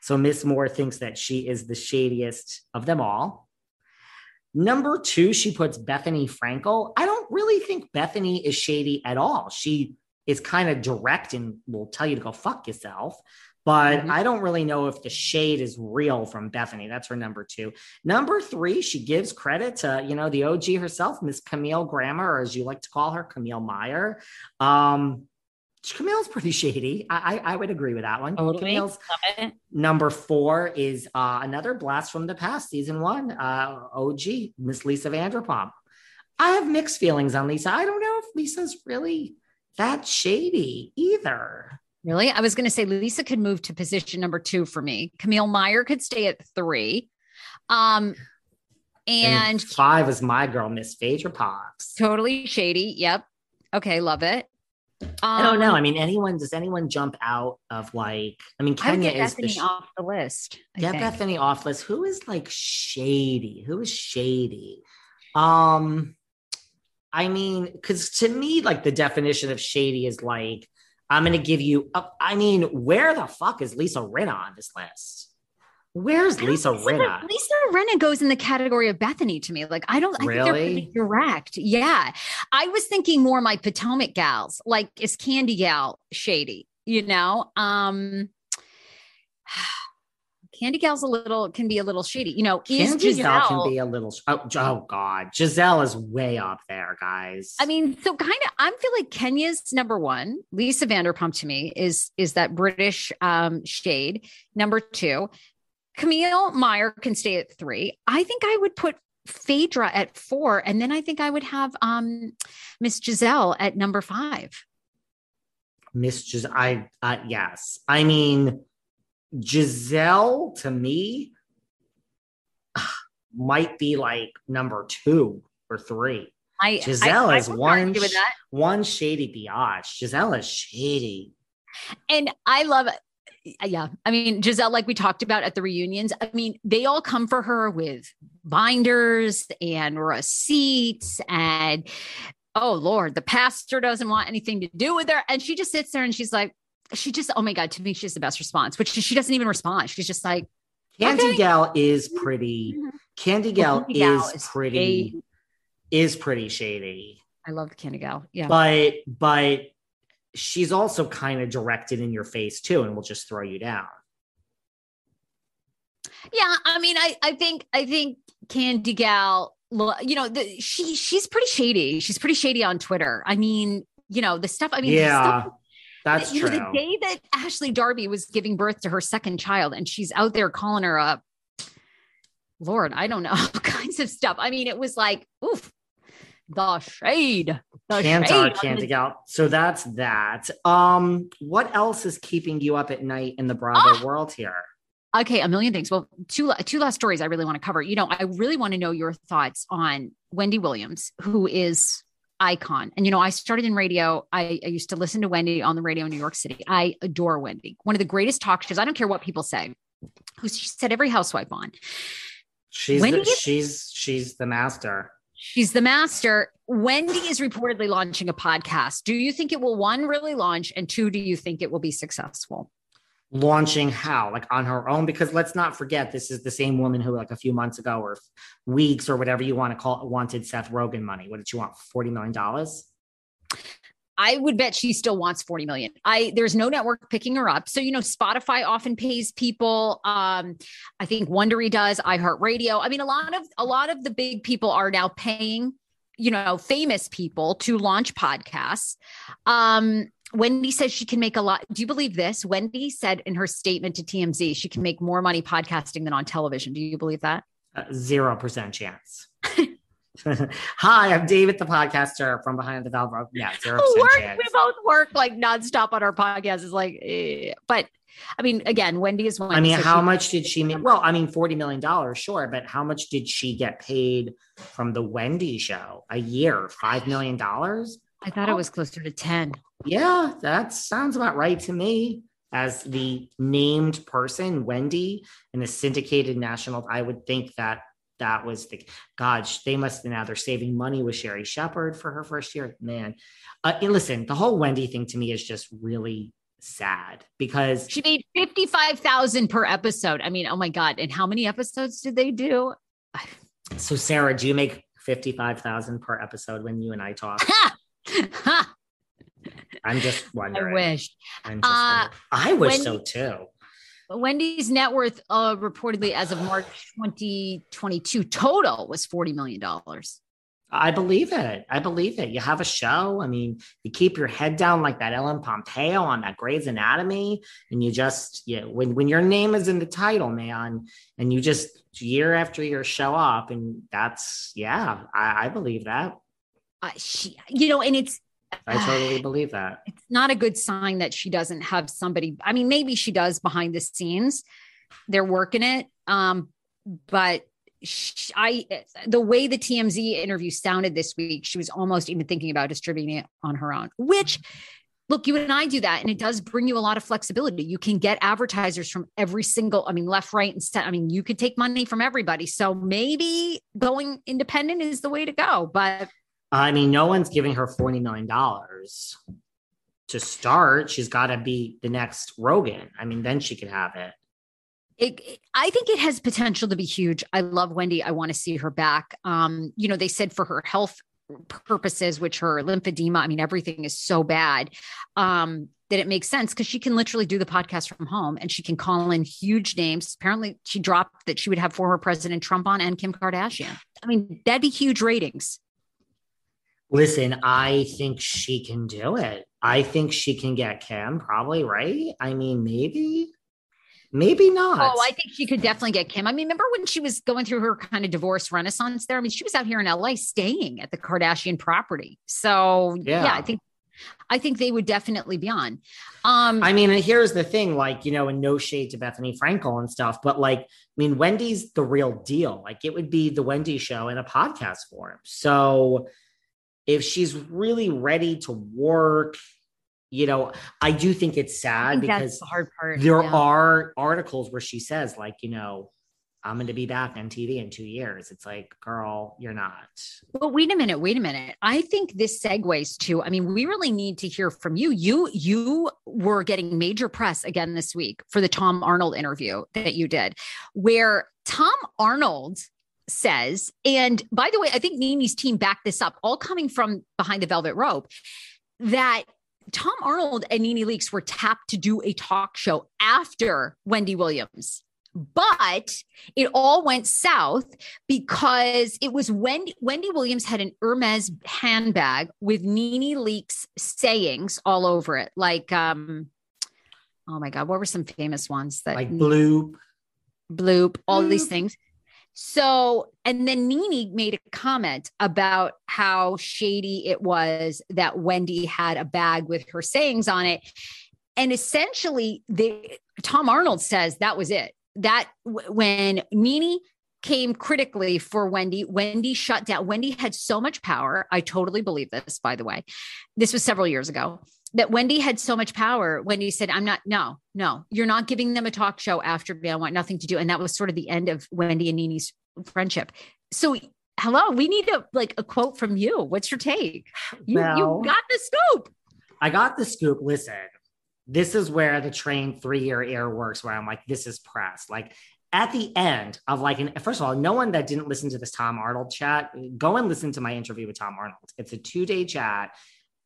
Speaker 2: So Miss Moore thinks that she is the shadiest of them all. Number two, she puts Bethenny Frankel. I don't really think Bethenny is shady at all. She is kind of direct and will tell you to go fuck yourself. But mm-hmm. I don't really know if the shade is real from Bethenny. That's her number two. Number three, she gives credit to, you know, the OG herself, Miss Camille Grammer, or as you like to call her, Camille Meyer. Um, Camille's pretty shady. I, I, I would agree with that one. Totally. Camille's number four is uh, another blast from the past, season one. Uh, OG, Miss Lisa Vanderpump. I have mixed feelings on Lisa. I don't know if Lisa's really that shady either.
Speaker 3: Really? I was going to say Lisa could move to position number two for me. Camille Meyer could stay at three. Um, and,
Speaker 2: and five is my girl, Miss Phaedra Parks.
Speaker 3: Totally shady. Yep. Okay, love it.
Speaker 2: I don't know. Um, I mean, anyone does anyone jump out of like? I mean, Kenya
Speaker 3: I
Speaker 2: is
Speaker 3: Bethenny the off the list.
Speaker 2: I get think. Bethenny off list. Who is like shady? Who is shady? Um, I mean, because to me, like the definition of shady is like I'm going to give you, a, I mean, where the fuck is Lisa Rinna on this list? Where's Lisa Rinna?
Speaker 3: Lisa Rinna goes in the category of Bethenny to me. Like, I don't, I really? think they're pretty direct. Yeah. I was thinking more my Potomac gals, like, is Candy Gal shady? You know? Um, Candy Gal's a little can be a little shady. You know,
Speaker 2: Candy Gal can be a little. Oh, oh God, Gizelle is way up there, guys.
Speaker 3: I mean, so kind of. I feel like Kenya's number one. Lisa Vanderpump to me is is that British um, shade. Number two, Camille Meyer can stay at three. I think I would put Phaedra at four, and then I think I would have um, Miss Gizelle at number five.
Speaker 2: Miss Gizelle, I uh, yes, I mean Gizelle to me might be like number two or three. I, Gizelle I, is I one one shady biatch. Gizelle is shady,
Speaker 3: and I love it. Yeah, I mean Gizelle, like we talked about at the reunions. I mean, they all come for her with binders and receipts and oh lord the pastor doesn't want anything to do with her and she just sits there and she's like she just, oh my God, to me, she's the best response, which she doesn't even respond. She's just like,
Speaker 2: Candy okay. Gal is pretty. Mm-hmm. Candy Gal, Candy Gal is, is, pretty, shady. is pretty shady.
Speaker 3: I love Candy Gal. Yeah.
Speaker 2: But, but she's also kind of directed in your face too, and will just throw you down.
Speaker 3: Yeah. I mean, I, I think, I think Candy Gal, you know, the, she, she's pretty shady. She's pretty shady on Twitter. I mean, you know, the stuff, I mean,
Speaker 2: yeah.
Speaker 3: Stuff,
Speaker 2: that's
Speaker 3: you
Speaker 2: true.
Speaker 3: know, the day that Ashley Darby was giving birth to her second child and she's out there calling her up, Lord, I don't know, all kinds of stuff. I mean, it was like, oof, the shade. The
Speaker 2: Kantar Candy Gal. So that's that. Um, what else is keeping you up at night in the Bravo ah! world here?
Speaker 3: Okay, a million things. Well, two two last stories I really want to cover. You know, I really want to know your thoughts on Wendy Williams, who is icon. And, you know, I started in radio. I, I, used to listen to Wendy on the radio in New York City. I adore Wendy, one of the greatest talk shows. I don't care what people say, who she said every housewife on.
Speaker 2: She's Wendy the, she's she's the master.
Speaker 3: She's the master. Wendy is reportedly launching a podcast. Do you think it will one really launch? And two, do you think it will be successful?
Speaker 2: launching how like on her own because let's not forget this is the same woman who like a few months ago or weeks or whatever you want to call it wanted Seth Rogen money. What did you want? 40 million dollars?
Speaker 3: I would bet she still wants 40 million. I there's no network picking her up. So, you know, Spotify often pays people. Um, I think Wondery does, iHeartRadio. I mean, a lot of a lot of the big people are now paying, you know, famous people to launch podcasts. Um, Wendy says she can make a lot. Do you believe this? Wendy said in her statement to TMZ she can make more money podcasting than on television. Do you believe that?
Speaker 2: Uh, zero percent chance. Hi, I'm David, the podcaster from Behind the Velvet Rope. Yeah, zero percent.
Speaker 3: We both work like nonstop on our podcast. Is like, eh. but I mean, again, Wendy is one.
Speaker 2: I mean, so how much did she make? Well, I mean, forty million dollars, sure, but how much did she get paid from the Wendy show? A year, five million dollars.
Speaker 3: I thought it was closer to 10.
Speaker 2: Yeah, that sounds about right to me. As the named person, Wendy, in the syndicated national, I would think that that was the God. They must now they're saving money with Sherri Shepherd for her first year. Man, uh, listen, the whole Wendy thing to me is just really sad because
Speaker 3: she made 55,000 per episode. I mean, oh my God. And how many episodes did they do?
Speaker 2: So, Sarah, do you make 55,000 per episode when you and I talk? I'm just wondering.
Speaker 3: I wish.
Speaker 2: I'm just uh, I wish Wendy, so too.
Speaker 3: Wendy's net worth uh, reportedly as of March 2022 total was $40 million.
Speaker 2: I believe it. I believe it. You have a show. I mean, you keep your head down like that Ellen Pompeo on that Grey's Anatomy, and you just you know, when when your name is in the title, man, and you just year after year show up, and that's yeah, I, I believe that.
Speaker 3: Uh, she, you know, and it's
Speaker 2: I totally believe that.
Speaker 3: It's not a good sign that she doesn't have somebody. I mean, maybe she does behind the scenes. They're working it. Um, but she, I the way the TMZ interview sounded this week, she was almost even thinking about distributing it on her own, which look, you and I do that, and it does bring you a lot of flexibility. You can get advertisers from every single, I mean, left, right, and set. I mean, you could take money from everybody. So maybe going independent is the way to go. But
Speaker 2: I mean, no one's giving her $40 million to start. She's got to be the next Rogan. I mean, then she could have it.
Speaker 3: It, I think it has potential to be huge. I love Wendy. I want to see her back. Um, you know, they said for her health purposes, which her lymphedema, I mean, everything is so bad um, that it makes sense because she can literally do the podcast from home and she can call in huge names. Apparently, she dropped that she would have former President Trump on and Kim Kardashian. I mean, that'd be huge ratings.
Speaker 2: Listen, I think she can do it. I think she can get Kim, probably, right? I mean, maybe, maybe not.
Speaker 3: Oh, I think she could definitely get Kim. I mean, remember when she was going through her kind of divorce renaissance there? I mean, she was out here in LA staying at the Kardashian property. So, yeah, yeah I think I think they would definitely be on. Um,
Speaker 2: I mean, here's the thing, like, you know, and no shade to Bethenny Frankel and stuff, but like, I mean, Wendy's the real deal. Like, it would be the Wendy show in a podcast form. So if she's really ready to work you know i do think it's sad think because
Speaker 3: the hard part
Speaker 2: there yeah. are articles where she says like you know i'm going to be back on tv in two years. It's like girl you're not.
Speaker 3: Well wait a minute wait a minute. I think this segues to i mean we really need to hear from you. You you were getting major press again this week for the tom arnold interview that you did where tom arnold says, and by the way, I think NeNe's team backed this up, all coming from behind the velvet rope, that Tom Arnold and NeNe Leakes were tapped to do a talk show after Wendy Williams. But it all went south because it was Wendy, Wendy Williams had an Hermes handbag with NeNe Leakes sayings all over it. Like, um, oh my God, what were some famous ones that
Speaker 2: like bloop,
Speaker 3: bloop, all bloop. these things. So, and then NeNe made a comment about how shady it was that Wendy had a bag with her sayings on it. And essentially, the Tom Arnold says that was it. That when NeNe came critically for Wendy. Wendy shut down. Wendy had so much power. I totally believe this, by the way. This was several years ago that Wendy had so much power. Wendy said, I'm not, no, no, you're not giving them a talk show after me. I want nothing to do. And that was sort of the end of Wendy and NeNe's friendship. So, hello, we need a like a quote from you. What's your take? You, well, you got the scoop.
Speaker 2: I got the scoop. Listen, this is where the train three year air works, where I'm like, this is press. Like, at the end of like an first of all no one that didn't listen to this tom arnold chat go and listen to my interview with tom arnold it's a two day chat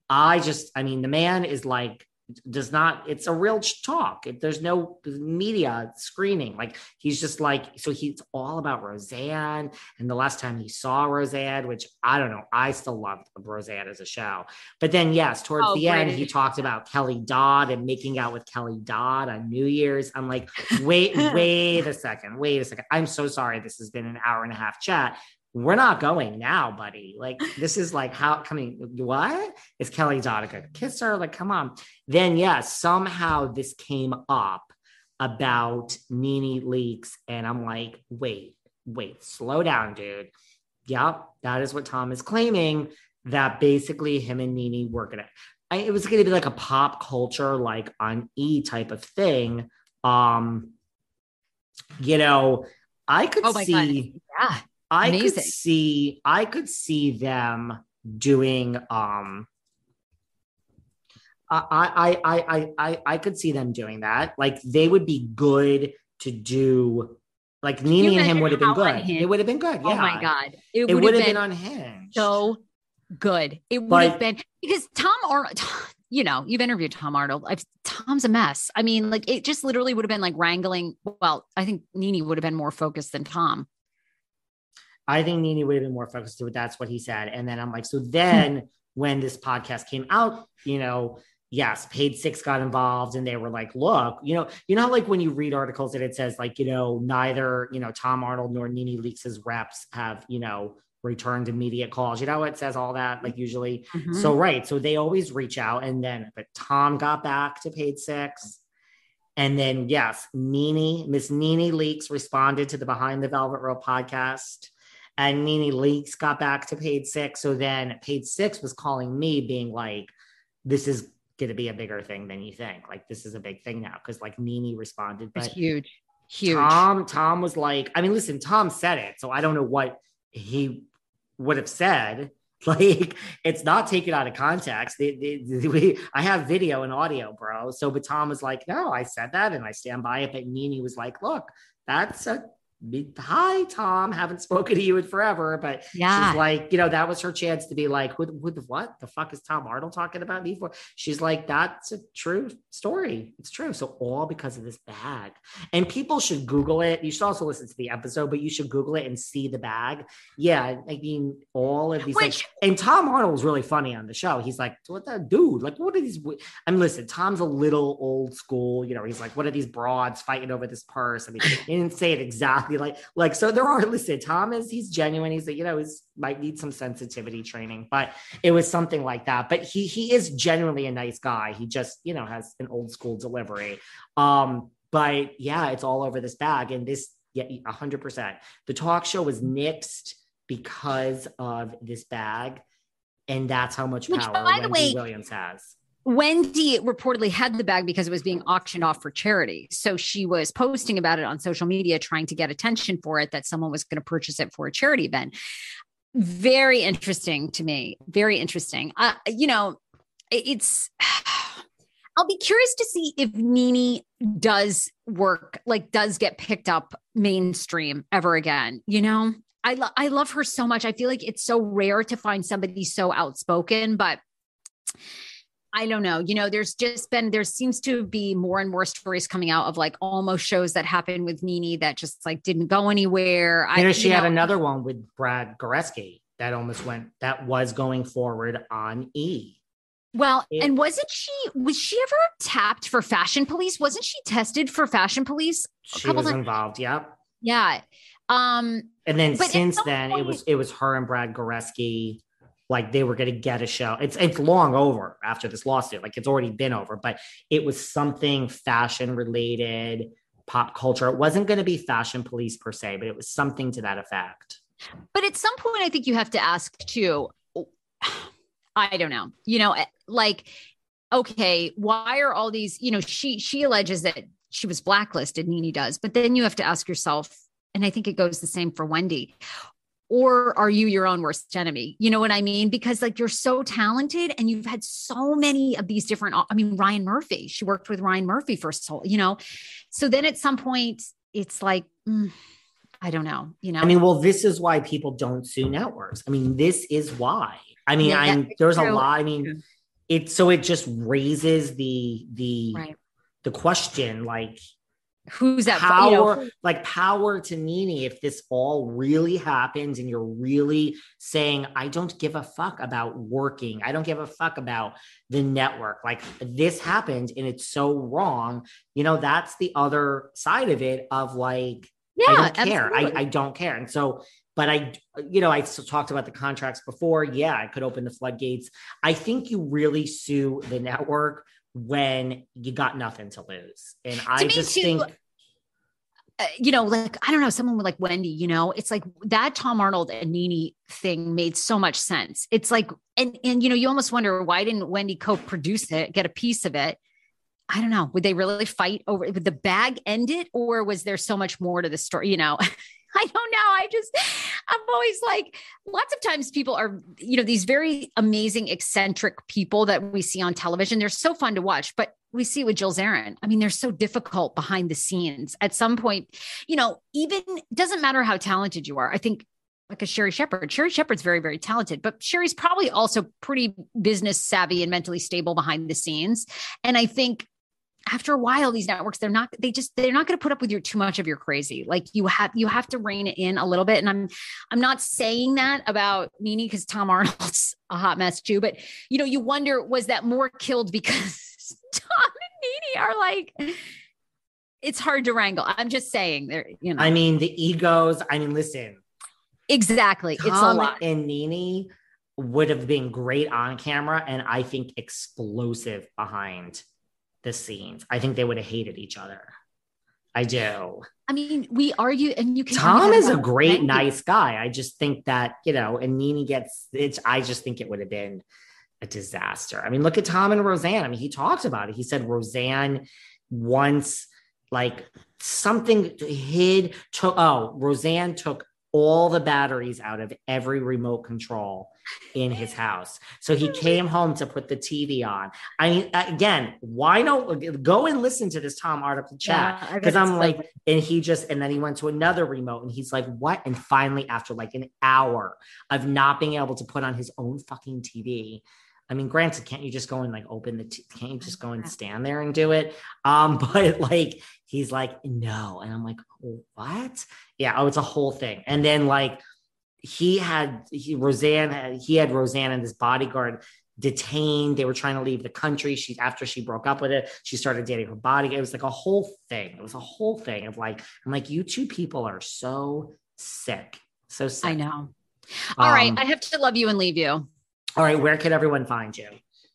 Speaker 2: I just, I mean, the man is like, does not, it's a real talk. There's no media screening. Like he's just like, so he's all about Roseanne. And the last time he saw Roseanne, which I don't know, I still loved Roseanne as a show. But then, yes, towards oh, the great. end, he talked about Kelly Dodd and making out with Kelly Dodd on New Year's. I'm like, wait, wait a second, wait a second. I'm so sorry. This has been an hour and a half chat we're not going now, buddy. Like, this is like how coming, what? Is Kelly Donica kiss her? Like, come on. Then, yeah, somehow this came up about NeNe Leakes. And I'm like, wait, wait, slow down, dude. Yep, that is what Tom is claiming that basically him and Nene were gonna. I, it was going to be like a pop culture, like on E type of thing. Um, you know, I could
Speaker 3: Oh
Speaker 2: see.
Speaker 3: God. Yeah.
Speaker 2: I
Speaker 3: Amazing.
Speaker 2: could see I could see them doing um I I I I I could see them doing that. Like they would be good to do like NeNe and him would have been good. It would have been good. Yeah.
Speaker 3: Oh my God.
Speaker 2: It,
Speaker 3: would
Speaker 2: would
Speaker 3: have
Speaker 2: been,
Speaker 3: been
Speaker 2: unhinged.
Speaker 3: so good. It would have been because Tom Arnold, you know, you've interviewed Tom Arnold. I've, Tom's a mess. I mean, like it just literally would have been like wrangling. Well, I think NeNe would have been more focused than Tom.
Speaker 2: I think NeNe would have been more focused to it. That's what he said. And then I'm like, so then when this podcast came out, you know, yes, Page Six got involved and they were like, look, you know, you know, like when you read articles that it says like, you know, neither, you know, Tom Arnold nor NeNe Leakes' reps have, you know, returned immediate calls. You know, it says all that like usually.
Speaker 3: Mhm.
Speaker 2: So, right. So they always reach out. And then, but Tom got back to Page Six. And then, yes, NeNe, Miss NeNe Leakes responded to the Behind the Velvet Rope podcast. And NeNe Leakes got back to Page Six. So then Page Six was calling me, being like, this is going to be a bigger thing than you think. Like, this is a big thing now. Cause like Nene responded,
Speaker 3: It's
Speaker 2: but
Speaker 3: huge, huge.
Speaker 2: Tom, Tom was like, I mean, listen, Tom said it. So I don't know what he would have said. Like, it's not taken out of context. The- the- the- we, I have video and audio, bro. So, but Tom was like, no, I said that and I stand by it. But Nene was like, look, that's a hi, Tom. Haven't spoken to you in forever. But
Speaker 3: Yeah.
Speaker 2: she's like, you know, that was her chance to be like, who, who the what the fuck is Tom Arnold talking about me for? She's like, that's a true story. It's true. So all because of this bag. And people should Google it. You should also listen to the episode, but you should Google it and see the bag. Yeah, I mean, all of these.
Speaker 3: Which-
Speaker 2: and Tom Arnold was really funny on the show. He's like, "What the dude? Like, what are these?" I mean, listen, Tom's a little old school. You know, he's like, "What are these broads fighting over this purse?" I mean, he didn't say it exactly like like. So there are. Listen, Tom is he's genuine. He's like, you know, he's might need some sensitivity training, but it was something like that. But he he is genuinely a nice guy. He just you know has an old school delivery. Um, but yeah, it's all over this bag, and this yeah, hundred percent. The talk show was nixed because of this bag, and that's how much
Speaker 3: Which,
Speaker 2: power
Speaker 3: by the
Speaker 2: Wendy
Speaker 3: way-
Speaker 2: Williams has.
Speaker 3: Wendy reportedly had the bag because it was being auctioned off for charity. So she was posting about it on social media, trying to get attention for it that someone was going to purchase it for a charity event. Very interesting to me. Very interesting. Uh, you know, it's. I'll be curious to see if Nene does work, like does get picked up mainstream ever again. You know, I lo- I love her so much. I feel like it's so rare to find somebody so outspoken, but I don't know. You know, there's just been there seems to be more and more stories coming out of like almost shows that happened with Nene that just like didn't go anywhere.
Speaker 2: You know,
Speaker 3: I
Speaker 2: she
Speaker 3: you
Speaker 2: had
Speaker 3: know,
Speaker 2: another one with Brad Goreski that almost went that was going forward on E.
Speaker 3: Well,
Speaker 2: It-
Speaker 3: and wasn't she was she ever tapped for Fashion Police? Wasn't she tested for Fashion Police? a
Speaker 2: She was
Speaker 3: times?
Speaker 2: involved. Yep.
Speaker 3: Yeah. Um
Speaker 2: And then since then, it was it was her and Brad Goreski. Like they were going to get a show. It's it's long over after this lawsuit. Like it's already been over, but it was something fashion related, pop culture. It wasn't going to be fashion police per se, but it was something to that effect.
Speaker 3: But at some point, I think you have to ask too. I don't know. You know, like, okay, why are all these? You know, she she alleges that she was blacklisted. Nene does, but then you have to ask yourself, and I think it goes the same for Wendy. Or are you your own worst enemy? You know what I mean? Because like you're so talented and you've had so many of these different. I mean, Ryan Murphy. She worked with Ryan Murphy for so you know. So then at some point, it's like. mm, I don't know, you know.
Speaker 2: I mean, well, this is why people don't sue networks. I mean, this is why. I mean,
Speaker 3: Yeah,
Speaker 2: I'm
Speaker 3: it's
Speaker 2: there's a lot. I mean, it so it just raises the the
Speaker 3: Right.
Speaker 2: the question like
Speaker 3: who's that
Speaker 2: power
Speaker 3: you know,
Speaker 2: like power to Nene if this all really happens and you're really saying I don't give a fuck about working. I don't give a fuck about the network. Like this happened and it's so wrong. You know, that's the other side of it of like
Speaker 3: Yeah,
Speaker 2: I don't care. I,
Speaker 3: absolutely.
Speaker 2: I don't care. And so, but I, you know, I talked about the contracts before. Yeah, I could open the floodgates. I think you really sue the network when you got nothing to lose. And I
Speaker 3: me
Speaker 2: just
Speaker 3: too.
Speaker 2: think
Speaker 3: uh, you know, like I don't know, someone like Wendy, you know, it's like that Tom Arnold and NeNe thing made so much sense. It's like, and and you know, you almost wonder why didn't Wendy co-produce it, get a piece of it? I don't know. Would they really fight over? Would the bag end it, or was there so much more to the story? You know. I don't know. I just, I'm always like, lots of times people are, you know, these very amazing, eccentric people that we see on television. They're so fun to watch, but we see it with Jill Zarin. I mean, they're so difficult behind the scenes. At some point, you know, even doesn't matter how talented you are. I think like a Sherri Shepherd. Sherri Shepherd's very, very talented, but Sherri's probably also pretty business savvy and mentally stable behind the scenes. And I think after a while these networks they're not they just they're not going to put up with your too much of your crazy. Like you have you have to rein it in a little bit. And i'm i'm not saying that about NeNe because tom arnold's a hot mess too. But you know you wonder was that more killed because tom and NeNe are like it's hard to wrangle. I'm just saying there you know.
Speaker 2: I mean, the egos. I mean, listen,
Speaker 3: exactly.
Speaker 2: Tom
Speaker 3: it's a lot.
Speaker 2: and NeNe would have been great on camera, and I think explosive behind the scenes. I think they would have hated each other. I do.
Speaker 3: i mean we argue and you can
Speaker 2: Tom is a great, nice guy. I just think that, you know, and NeNe gets it. I just think it would have been a disaster. I mean, look at Tom and Roseanne. I mean, he talked about it. He said Roseanne once, like, something hid, took, oh, Roseanne took all the batteries out of every remote control in his house. So he came home to put the TV on. I mean, again, why don't go and listen to this Tom article chat?
Speaker 3: Yeah,
Speaker 2: Because
Speaker 3: it's
Speaker 2: I'm like, and he just, and then he went to another remote and he's like, what? And finally, after like an hour of not being able to put on his own fucking TV, I mean, granted, can't you just go and like open the, t- can't you just go and stand there and do it? Um, but like, he's like, no. And I'm like, what? Yeah. Oh, it's a whole thing. And then like, he had, he, Roseanne, he had Roseanne and this bodyguard detained. They were trying to leave the country. She, after she broke up with it, she started dating her bodyguard. It was like a whole thing. It was a whole thing of like, I'm like, you two people are so sick. So sick.
Speaker 3: i know All right,
Speaker 2: Um,
Speaker 3: i have to love you and leave you
Speaker 2: All right. Where can everyone find you?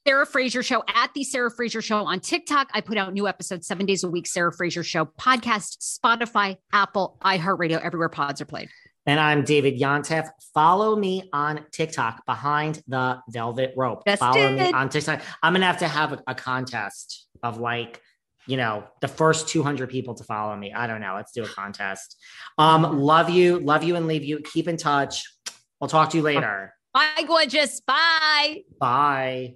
Speaker 3: Sarah Fraser Show at the Sarah Fraser Show on TikTok. I put out new episodes seven days a week. Sarah Fraser Show podcast, Spotify, Apple, iHeartRadio, everywhere pods are played.
Speaker 2: And I'm David Yontef. Follow me on TikTok behind the velvet rope. Follow me on TikTok. I'm gonna have to have a, a contest of like, you know, the first 200 people to follow me. I don't know. Let's do a contest. Um, love you, love you, and leave you. Keep in touch. We'll talk to you later.
Speaker 3: Bye, gorgeous. Bye.
Speaker 2: Bye.